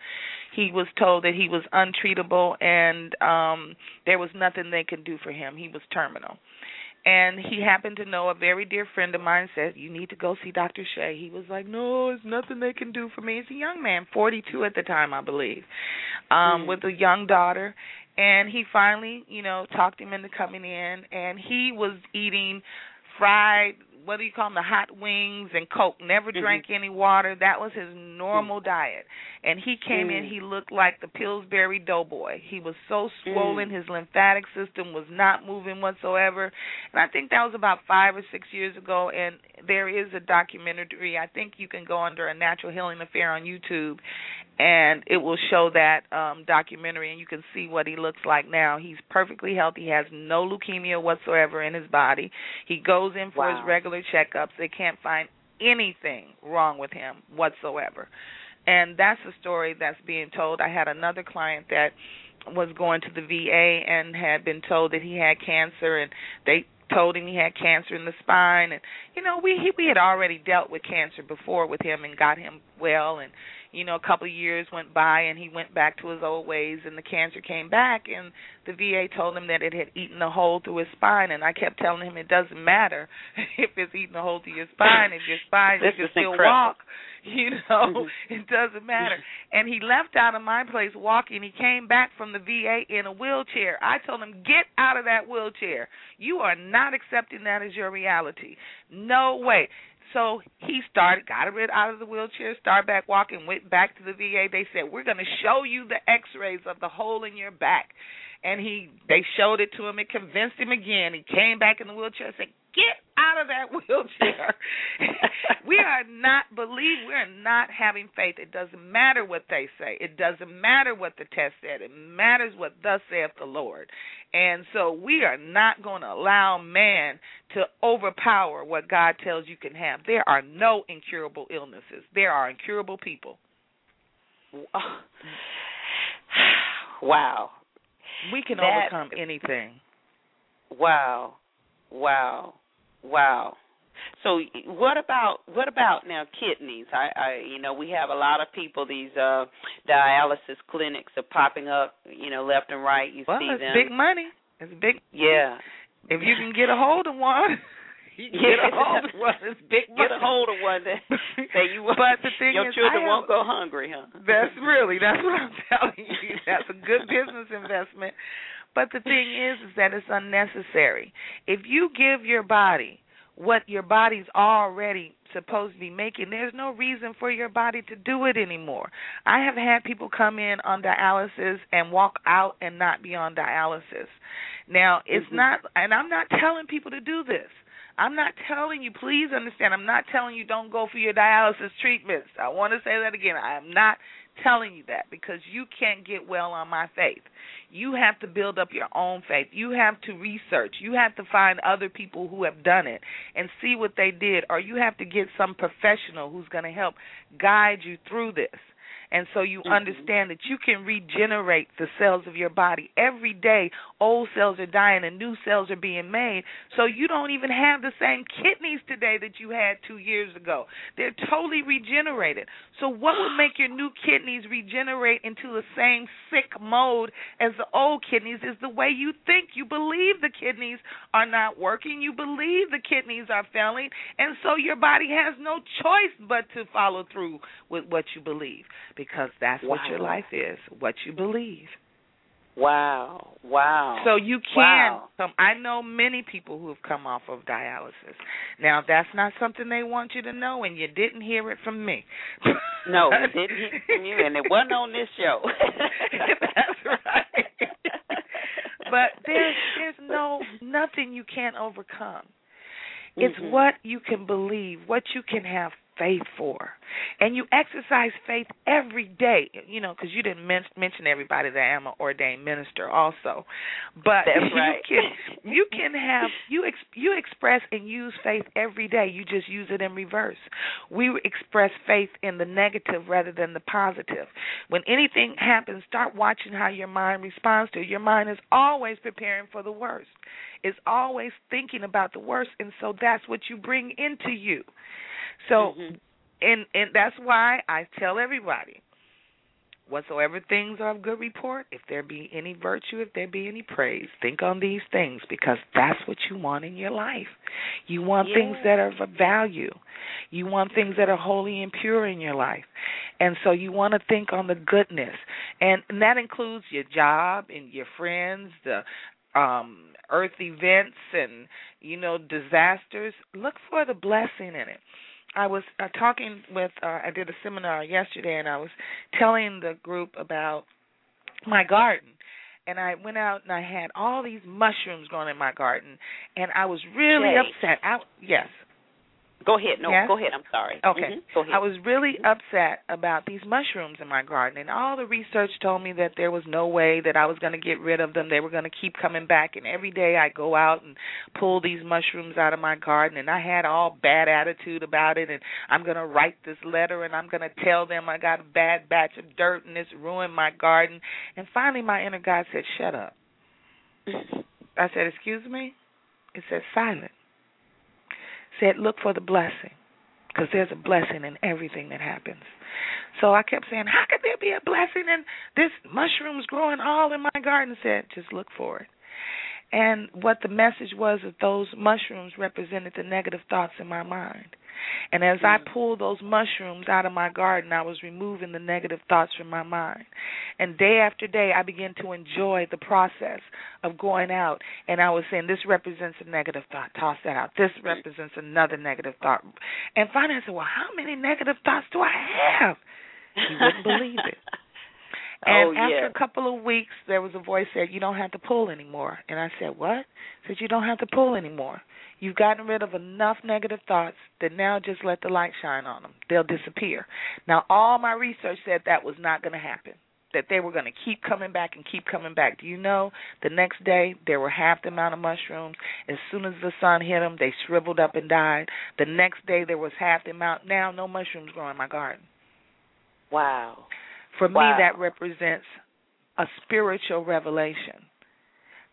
He was told that he was untreatable and um there was nothing they could do for him. He was terminal. And he happened to know a very dear friend of mine said, You need to go see Dr. Shea. He was like, No, there's nothing they can do for me. He's a young man, forty two at the time, I believe. Um, Mm. with a young daughter and he finally, you know, talked him into coming in. And he was eating fried what do you call them the hot wings and coke never Mhm. drank any water that was his normal diet and he came in Mm. he looked like the pillsbury doughboy he was so swollen Mm. his lymphatic system was not moving whatsoever and i think that was about 5 or 6 years ago and there is a documentary i think you can go under a natural healing affair on youtube and it will show that um documentary and you can see what he looks like now. He's perfectly healthy, he has no leukemia whatsoever in his body. He goes in for his Wow. Regular checkups. They can't find anything wrong with him whatsoever. And that's the story that's being told. I had another client that was going to the VA and had been told that he had cancer and they told him he had cancer in the spine and you know we he, we had already dealt with cancer before with him and got him well and you know a couple of years went by and he went back to his old ways and the cancer came back and the VA told him that it had eaten a hole through his spine and I kept telling him it doesn't matter if it's eaten a hole through your spine if your spine you can still incredible. walk you know mm-hmm. it doesn't matter mm-hmm. and he left out of my place walking he came back from the VA in a wheelchair I told him get out of that wheelchair you are not accepting that as your reality no way so he started, got rid out of the wheelchair, started back walking, went back to the VA. They said, "We're going to show you the X-rays of the hole in your back." And he, they showed it to him. It convinced him again. He came back in the wheelchair and said, "Get out of that wheelchair." we are not believe. We are not having faith. It doesn't matter what they say. It doesn't matter what the test said. It matters what thus saith the Lord. And so we are not going to allow man to overpower what God tells you can have. There are no incurable illnesses. There are incurable people. wow. We can That- overcome anything. Wow. Wow. Wow. So what about what about now kidneys? I, I you know we have a lot of people. These uh dialysis clinics are popping up. You know left and right. You well, see it's them. big money. It's big. Yeah. If you can get a hold of one. You can get a hold of one. It's big money. Get a hold of one that say you. But the thing your is, children I won't go hungry, huh? That's really that's what I'm telling you. That's a good business investment. But the thing is, is that it's unnecessary. If you give your body what your body's already supposed to be making, there's no reason for your body to do it anymore. I have had people come in on dialysis and walk out and not be on dialysis. Now, it's Mhm. not, and I'm not telling people to do this. I'm not telling you, please understand, I'm not telling you don't go for your dialysis treatments. I want to say that again. I am not telling you that because you can't get well on my faith. You have to build up your own faith. You have to research. You have to find other people who have done it and see what they did, or you have to get some professional who's going to help guide you through this. And so you Mhm. understand that you can regenerate the cells of your body. Every day, old cells are dying and new cells are being made. So you don't even have the same kidneys today that you had two years ago. They're totally regenerated. So, what would make your new kidneys regenerate into the same sick mode as the old kidneys is the way you think. You believe the kidneys are not working, you believe the kidneys are failing, and so your body has no choice but to follow through with what you believe because that's what your life is, what you believe. Wow. Wow. So you can Wow. come. I know many people who have come off of dialysis. Now, if that's not something they want you to know, and you didn't hear it from me. No, it didn't hear it from you, and it wasn't on this show. that's right. but there's there's no nothing you can't overcome. It's Mhm. what you can believe, what you can have faith for, and you exercise faith every day. You know, because you didn't men- mention everybody that I'm an ordained minister also, but That's right. you can you can have you ex- you express and use faith every day. You just use it in reverse. We express faith in the negative rather than the positive. When anything happens, start watching how your mind responds to it. Your mind is always preparing for the worst. It's always thinking about the worst, and so that's what you bring into you. So, Mhm. and and that's why I tell everybody, whatsoever things are of good report, if there be any virtue, if there be any praise, think on these things because that's what you want in your life. You want things that are of value. You want things that are holy and pure in your life. And so you want to think on the goodness. And, and that includes your job and your friends, the um earth events and you know disasters. Look for the blessing in it. I was uh, talking with uh, I did a seminar yesterday and I was telling the group about my garden and I went out and I had all these mushrooms growing in my garden and I was really Shea. upset. I, yes. Go ahead. No, Yes? go ahead. I'm sorry. Okay. Mhm. Go ahead. I was really upset about these mushrooms in my garden, and all the research told me that there was no way that I was going to get rid of them. They were going to keep coming back, and every day I go out and pull these mushrooms out of my garden, and I had all bad attitude about it, and I'm going to write this letter, and I'm going to tell them I got a bad batch of dirt, and it's ruined my garden. And finally, my inner God said, "Shut up." I said, "Excuse me." It said, "Silent." Said, "Look for the blessing." because there's a blessing in everything that happens. So I kept saying, How could there be a blessing in this mushrooms growing all in my garden? Said, just look for it. And what the message was that those mushrooms represented the negative thoughts in my mind. And as I mm. pulled those mushrooms out of my garden, I was removing the negative thoughts from my mind. And day after day, I began to enjoy the process of going out. And I was saying, This represents a negative thought. Toss that out. This represents another negative thought. And finally, I said, Well, how many negative thoughts do I have? You wouldn't believe it. And oh, after yeah. a couple of weeks, there was a voice said, "You don't have to pull anymore." And I said, "What?" Said, "You don't have to pull anymore. You've gotten rid of enough negative thoughts that now just let the light shine on them. They'll disappear." Now, all my research said that was not going to happen. That they were going to keep coming back and keep coming back. Do you know? The next day, there were half the amount of mushrooms. As soon as the sun hit them, they shriveled up and died. The next day, there was half the amount. Now, no mushrooms grow in my garden. Wow. For Wow. me, that represents a spiritual revelation.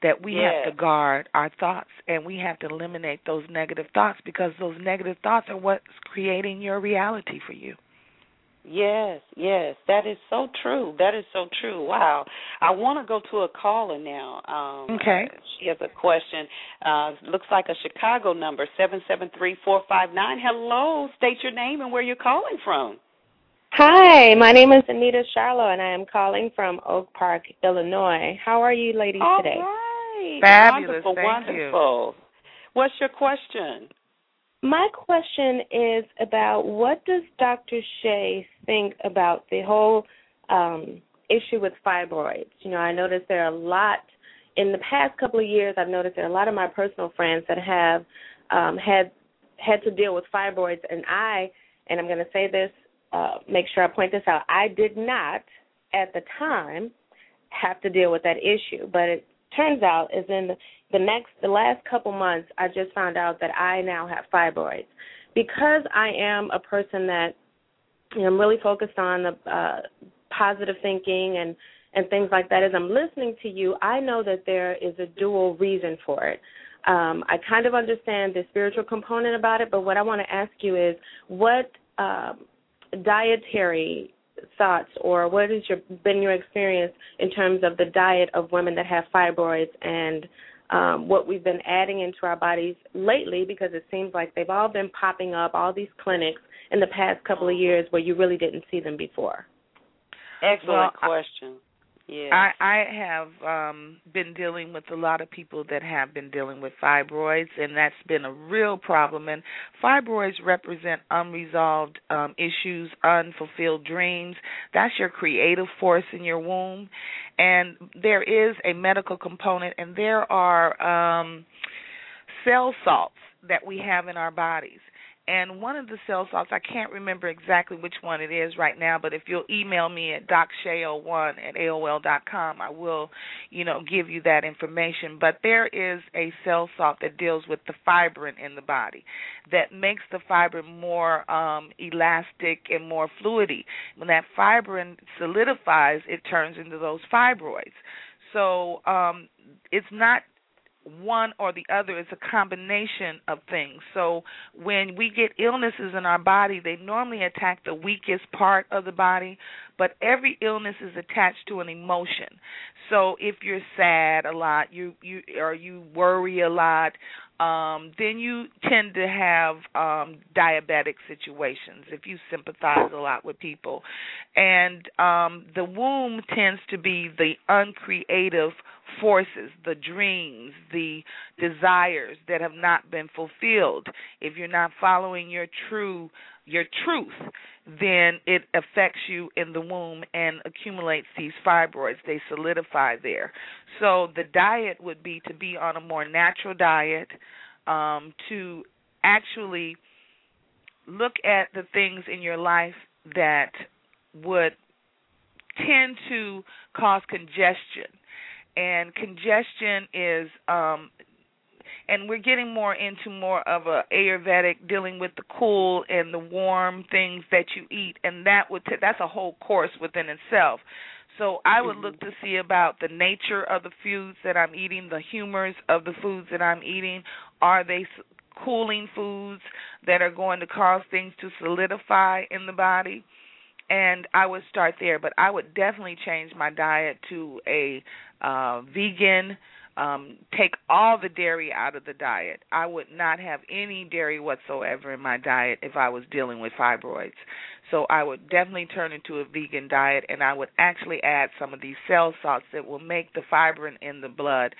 that we have to guard our thoughts and we have to eliminate those negative thoughts because those negative thoughts are what's creating your reality for you. Yes, yes, that is so true. That is so true. Wow. I want to go to a caller now. Um, okay. She has a question. Uh, looks like a Chicago number seven seven three four five nine. Hello. State your name and where you're calling from. Hi, my name is Anita Charlo, and I am calling from Oak Park, Illinois. How are you ladies All today? right. Fabulous. Wonderful, Thank wonderful. You. What's your question? My question is about what does Dr. Shea think about the whole um, issue with fibroids? You know, I noticed there are a lot in the past couple of years. I've noticed there are a lot of my personal friends that have um, had had to deal with fibroids, and I, and I'm going to say this, uh, make sure I point this out. I did not at the time have to deal with that issue, but it turns out is in the, next the last couple months I just found out that I now have fibroids. Because I am a person that you know, I'm really focused on the uh positive thinking and and things like that as I'm listening to you, I know that there is a dual reason for it. Um, I kind of understand the spiritual component about it, but what I want to ask you is what um, dietary thoughts or what has your been your experience in terms of the diet of women that have fibroids and um, what we've been adding into our bodies lately because it seems like they've all been popping up all these clinics in the past couple of years where you really didn't see them before. Excellent well, question. Yeah. I I have um been dealing with a lot of people that have been dealing with fibroids and that's been a real problem and fibroids represent unresolved um issues, unfulfilled dreams. That's your creative force in your womb and there is a medical component and there are um cell salts that we have in our bodies and one of the cell salts, I can't remember exactly which one it is right now, but if you'll email me at docshea01 at AOL dot com, I will, you know, give you that information. But there is a cell salt that deals with the fibrin in the body that makes the fibrin more um, elastic and more fluidy. When that fibrin solidifies, it turns into those fibroids. So um, it's not one or the other. It's a combination of things. So when we get illnesses in our body, they normally attack the weakest part of the body, but every illness is attached to an emotion. So if you're sad a lot, you you or you worry a lot, um, then you tend to have um, diabetic situations if you sympathize a lot with people. And um, the womb tends to be the uncreative forces, the dreams, the desires that have not been fulfilled. If you're not following your true your truth, then it affects you in the womb and accumulates these fibroids. They solidify there. So the diet would be to be on a more natural diet, um, to actually look at the things in your life that would tend to cause congestion and congestion is um and we're getting more into more of a ayurvedic dealing with the cool and the warm things that you eat and that would t- that's a whole course within itself. So i would look to see about the nature of the foods that i'm eating the humors of the foods that i'm eating. Are they cooling foods that are going to cause things to solidify in the body? And I would start there. But I would definitely change my diet to a uh, vegan. Um, take all the dairy out of the diet. I would not have any dairy whatsoever in my diet if I was dealing with fibroids. So I would definitely turn into a vegan diet, and I would actually add some of these cell salts that will make the fibrin in the blood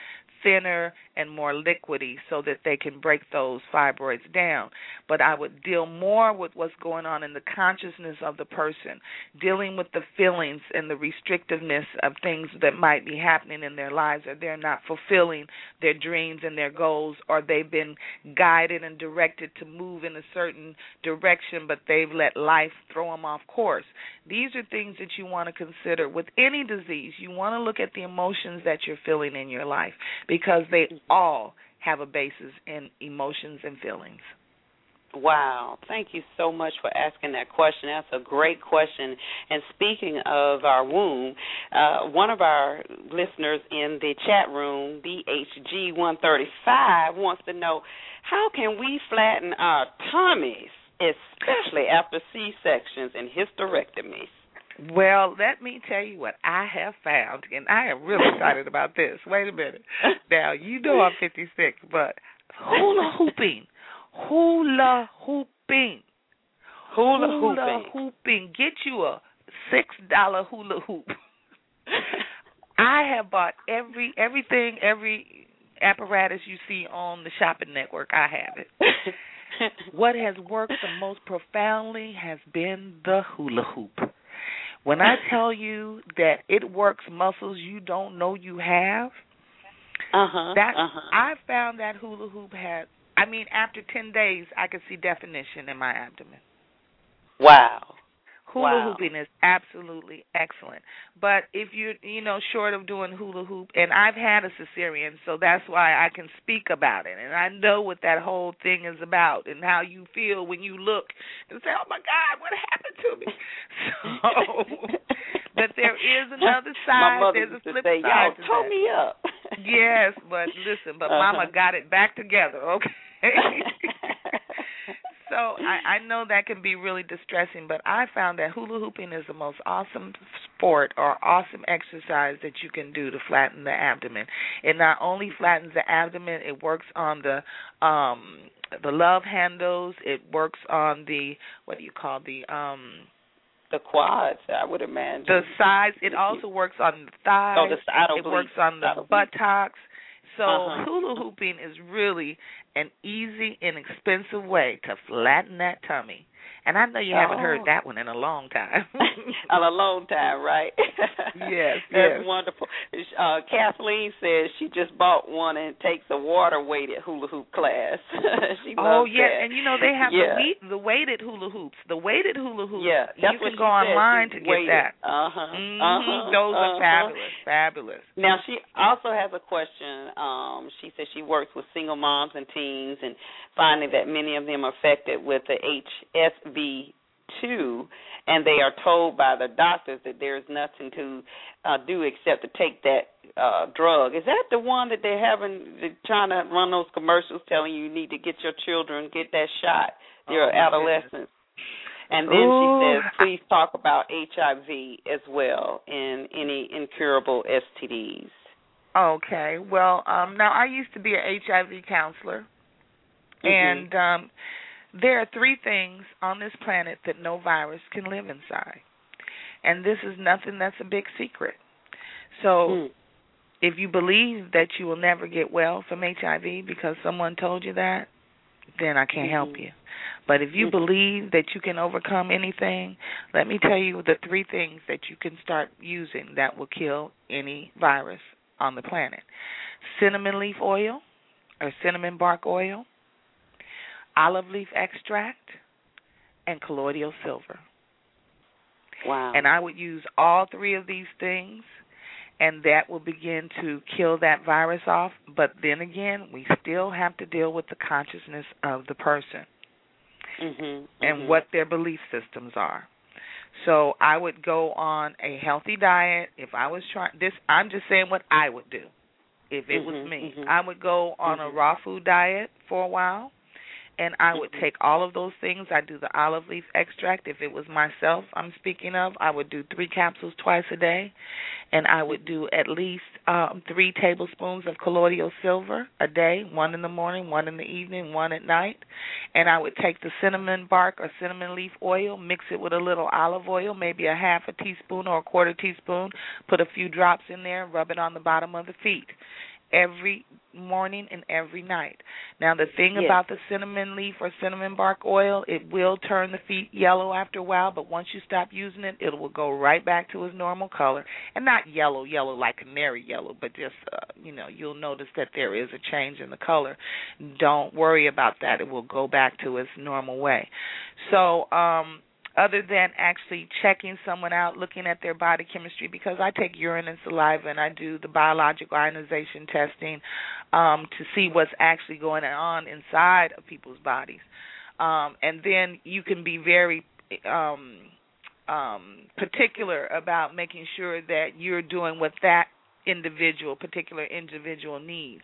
thinner and more liquidy so that they can break those fibroids down. But I would deal more with what's going on in the consciousness of the person, dealing with the feelings and the restrictiveness of things that might be happening in their lives or they're not fulfilling their dreams and their goals or they've been guided and directed to move in a certain direction but they've let life throw them off course. These are things that you want to consider with any disease. You want to look at the emotions that you're feeling in your life because they all have a basis in emotions and feelings. Wow. Thank you so much for asking that question. That's a great question. And speaking of our womb, uh, one of our listeners in the chat room, BHG135, wants to know how can we flatten our tummies, especially after C sections and hysterectomies? Well, let me tell you what I have found, and I am really excited about this. Wait a minute. Now, you know I'm 56, but hula hooping hula hooping. Hula, hula hooping. hooping. Get you a six dollar hula hoop. I have bought every everything, every apparatus you see on the shopping network. I have it. what has worked the most profoundly has been the hula hoop. When I tell you that it works muscles you don't know you have, uh-huh, that uh-huh. I found that hula hoop had I mean, after 10 days, I could see definition in my abdomen. Wow. Hula wow. hooping is absolutely excellent. But if you're, you know, short of doing hula hoop, and I've had a cesarean, so that's why I can speak about it. And I know what that whole thing is about and how you feel when you look and say, oh my God, what happened to me? So, but there is another side. My There's a flip say, side Y'all to tow that. me up. yes, but listen, but Uh-huh. Mama got it back together, okay? so I, I know that can be really distressing, but I found that hula hooping is the most awesome sport or awesome exercise that you can do to flatten the abdomen. It not only flattens the abdomen, it works on the um the love handles, it works on the what do you call the um the quads, I would imagine. the sides. It also works on the thighs. Oh, the, it works on the buttocks. So Uh-huh. hula hooping is really an easy, and inexpensive way to flatten that tummy. And I know you haven't Oh. heard that one in a long time. On a long time, right? Yes, That's yes. wonderful. Uh, Kathleen says she just bought one and takes a water weighted hula hoop class. she oh loves yeah, that. and you know they have yeah. the the weighted hula hoops. The weighted hula hoops. Yeah, that's you can go said. online She to get that. Uh-huh. Mhm, uh-huh. Those are uh-huh. fabulous, fabulous. Now she also has a question. Um, she says she works with single moms and teens, and finding that many of them are affected with the HSV two, and they are told by the doctors that there is nothing to uh, do except to take that uh, drug. Is that the one that they're having? They're trying to run those commercials telling you you need to get your children get that shot. Your Oh, adolescents. And then Ooh. she says, please talk about HIV as well and any incurable STDs. Okay. Well, um now I used to be an HIV counselor Mhm. and um there are three things on this planet that no virus can live inside. And this is nothing that's a big secret. So Mm. if you believe that you will never get well from HIV because someone told you that, then I can't help Mhm. you. But if you Mhm. believe that you can overcome anything, let me tell you the three things that you can start using that will kill any virus on the planet cinnamon leaf oil or cinnamon bark oil, olive leaf extract, and colloidal silver. Wow. And I would use all three of these things, and that will begin to kill that virus off. But then again, we still have to deal with the consciousness of the person mhm. and mhm. what their belief systems are. So I would go on a healthy diet. If I was trying this, I'm just saying what I would do. If it was Mhm, me, mhm. I would go on a Mhm. raw food diet for a while, and I would take all of those things. I do the olive leaf extract. If it was myself I'm speaking of, I would do three capsules twice a day, and I would do at least um, three tablespoons of colloidal silver a day, one in the morning, one in the evening, one at night. And I would take the cinnamon bark or cinnamon leaf oil, mix it with a little olive oil, maybe a half a teaspoon or a quarter teaspoon, put a few drops in there, rub it on the bottom of the feet every morning and every night. Now the thing Yes. about the cinnamon leaf or cinnamon bark oil, it will turn the feet yellow after a while, but once you stop using it, it will go right back to its normal color. And not yellow, yellow like canary yellow, but just uh, you know, you'll notice that there is a change in the color. Don't worry about that. It will go back to its normal way. So, um other than actually checking someone out, looking at their body chemistry, because I take urine and saliva and I do the biological ionization testing um, to see what's actually going on inside of people's bodies. um, and then you can be very um, um, particular about making sure that you're doing what that individual particular individual needs.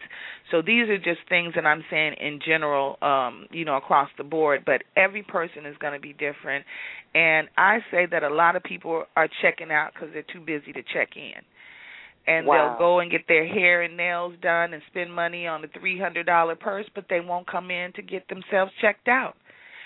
So these are just things that i'm saying in general um you know across the board but every person is going to be different. And i say that a lot of people are checking out because they're too busy to check in. And wow. they'll go and get their hair and nails done and spend money on the three hundred dollar purse but they won't come in to get themselves checked out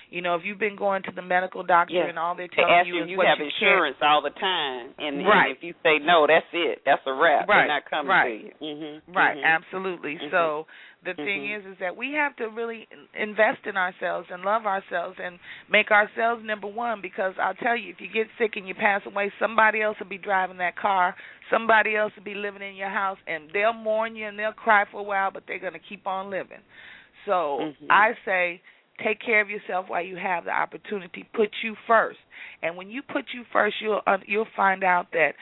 you know, if you've been going to the medical doctor yes. and all they're they telling ask you, you is you what have you insurance can't. all the time, and, right. and if you say no, that's it. That's a wrap. Right. They're not coming right. to you. Mm-hmm. Right. Mm-hmm. Absolutely. Mm-hmm. So the mm-hmm. thing is, is that we have to really invest in ourselves and love ourselves and make ourselves number one. Because I'll tell you, if you get sick and you pass away, somebody else will be driving that car. Somebody else will be living in your house, and they'll mourn you and they'll cry for a while, but they're going to keep on living. So mm-hmm. I say take care of yourself while you have the opportunity. Put you first. And when you put you first you'll uh, you'll find out that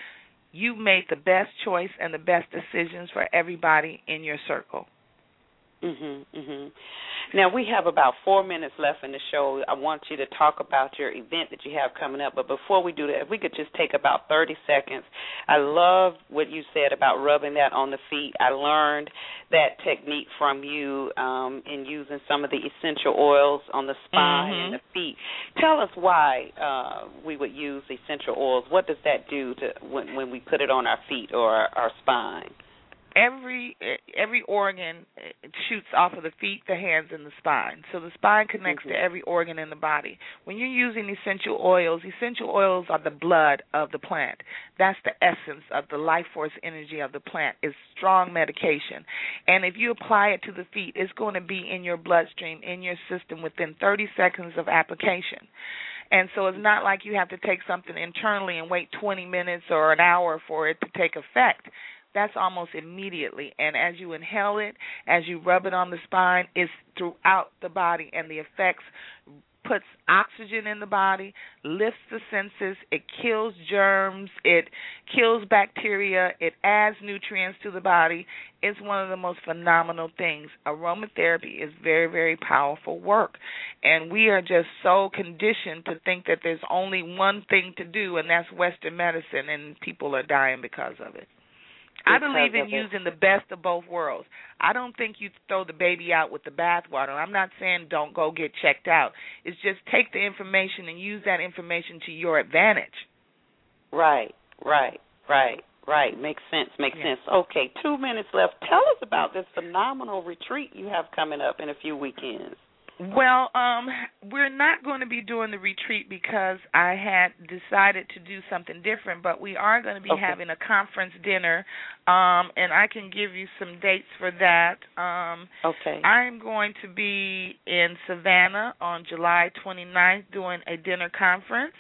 you made the best choice and the best decisions for everybody in your circle mhm mhm now we have about four minutes left in the show. I want you to talk about your event that you have coming up. But before we do that, if we could just take about thirty seconds. I love what you said about rubbing that on the feet. I learned that technique from you um, in using some of the essential oils on the spine mm-hmm. and the feet. Tell us why uh, we would use essential oils. What does that do to when, when we put it on our feet or our, our spine? Every every organ shoots off of the feet, the hands, and the spine. So the spine connects mm-hmm. to every organ in the body. When you're using essential oils, essential oils are the blood of the plant. That's the essence of the life force energy of the plant. It's strong medication, and if you apply it to the feet, it's going to be in your bloodstream, in your system within 30 seconds of application. And so it's not like you have to take something internally and wait 20 minutes or an hour for it to take effect that's almost immediately. And as you inhale it, as you rub it on the spine, it's throughout the body, and the effects puts oxygen in the body, lifts the senses, it kills germs, it kills bacteria, it adds nutrients to the body. It's one of the most phenomenal things. Aromatherapy is very, very powerful work. And we are just so conditioned to think that there's only one thing to do, and that's Western medicine, and people are dying because of it. I believe in using the best of both worlds. I don't think you throw the baby out with the bathwater. I'm not saying don't go get checked out. It's just take the information and use that information to your advantage. Right, right, right, right. Makes sense. Makes yeah. sense. Okay, two minutes left. Tell us about this phenomenal retreat you have coming up in a few weekends. Well, um, we're not going to be doing the retreat because I had decided to do something different, but we are going to be okay. having a conference dinner, um, and I can give you some dates for that. Um, okay. I'm going to be in Savannah on July 29th doing a dinner conference.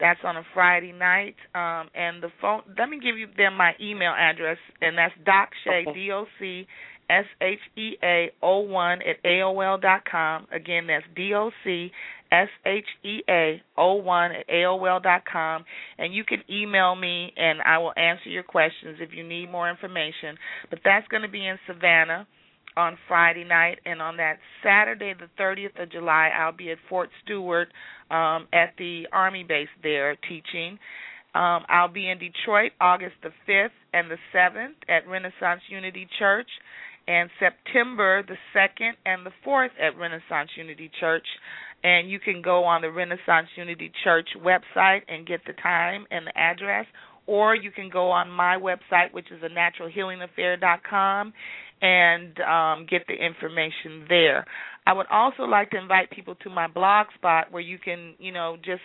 That's on a Friday night. Um, and the phone. Let me give you them my email address, and that's Doc Shea okay. D O C S H E A O one at AOL dot com. Again, that's D O C S H E A O one at AOL dot com. And you can email me and I will answer your questions if you need more information. But that's going to be in Savannah on Friday night. And on that Saturday, the 30th of July, I'll be at Fort Stewart um, at the Army base there teaching. Um, I'll be in Detroit August the 5th and the 7th at Renaissance Unity Church and September the 2nd and the 4th at Renaissance Unity Church. And you can go on the Renaissance Unity Church website and get the time and the address, or you can go on my website, which is a naturalhealingaffair.com, and um, get the information there. I would also like to invite people to my blog spot where you can, you know, just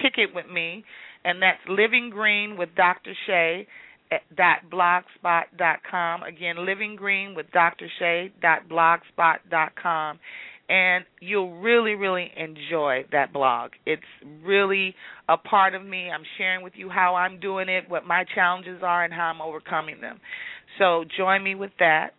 kick it with me, and that's Living Green with Dr. Shea dot blogspot dot com. Again living green with dr shea dot blogspot dot com. And you'll really really enjoy that blog. It's really a part of me. I'm sharing with you how i'm doing it what my challenges are and how i'm overcoming them. So join me with that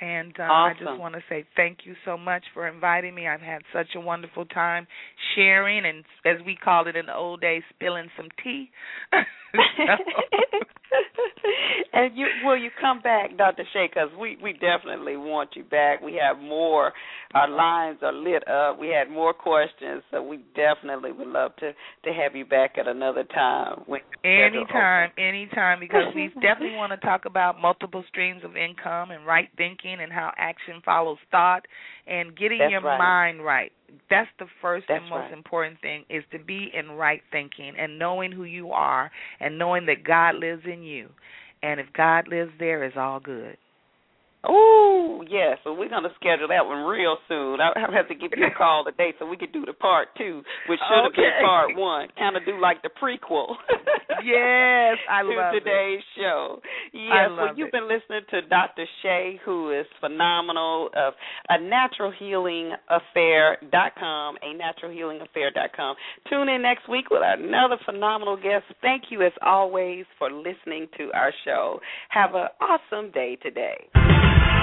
And uh, awesome. I just want to say thank you so much for inviting me. I've had such a wonderful time sharing and, as we called it in the old days, spilling some tea. and you will you come back, Dr. Shea? Because we we definitely want you back. We have more. Our lines are lit up. We had more questions, so we definitely would love to to have you back at another time. Anytime, anytime, because we definitely want to talk about multiple streams of income and right thinking and how action follows thought and getting That's your right. mind right. That's the first That's and most right. important thing is to be in right thinking and knowing who you are and knowing that God lives in you. And if God lives there, it's all good. Oh yes, so we're gonna schedule that one real soon. I I have to give you a call today so we could do the part two, which should have Okay. been part one. Kind of do like the prequel. Yes, I to love it. today's show. Yes, I well, you've it. been listening to Dr. Shea, who is phenomenal of a naturalhealingaffair.com, a naturalhealingaffair.com. Tune in next week with another phenomenal guest. Thank you, as always, for listening to our show. Have an awesome day today.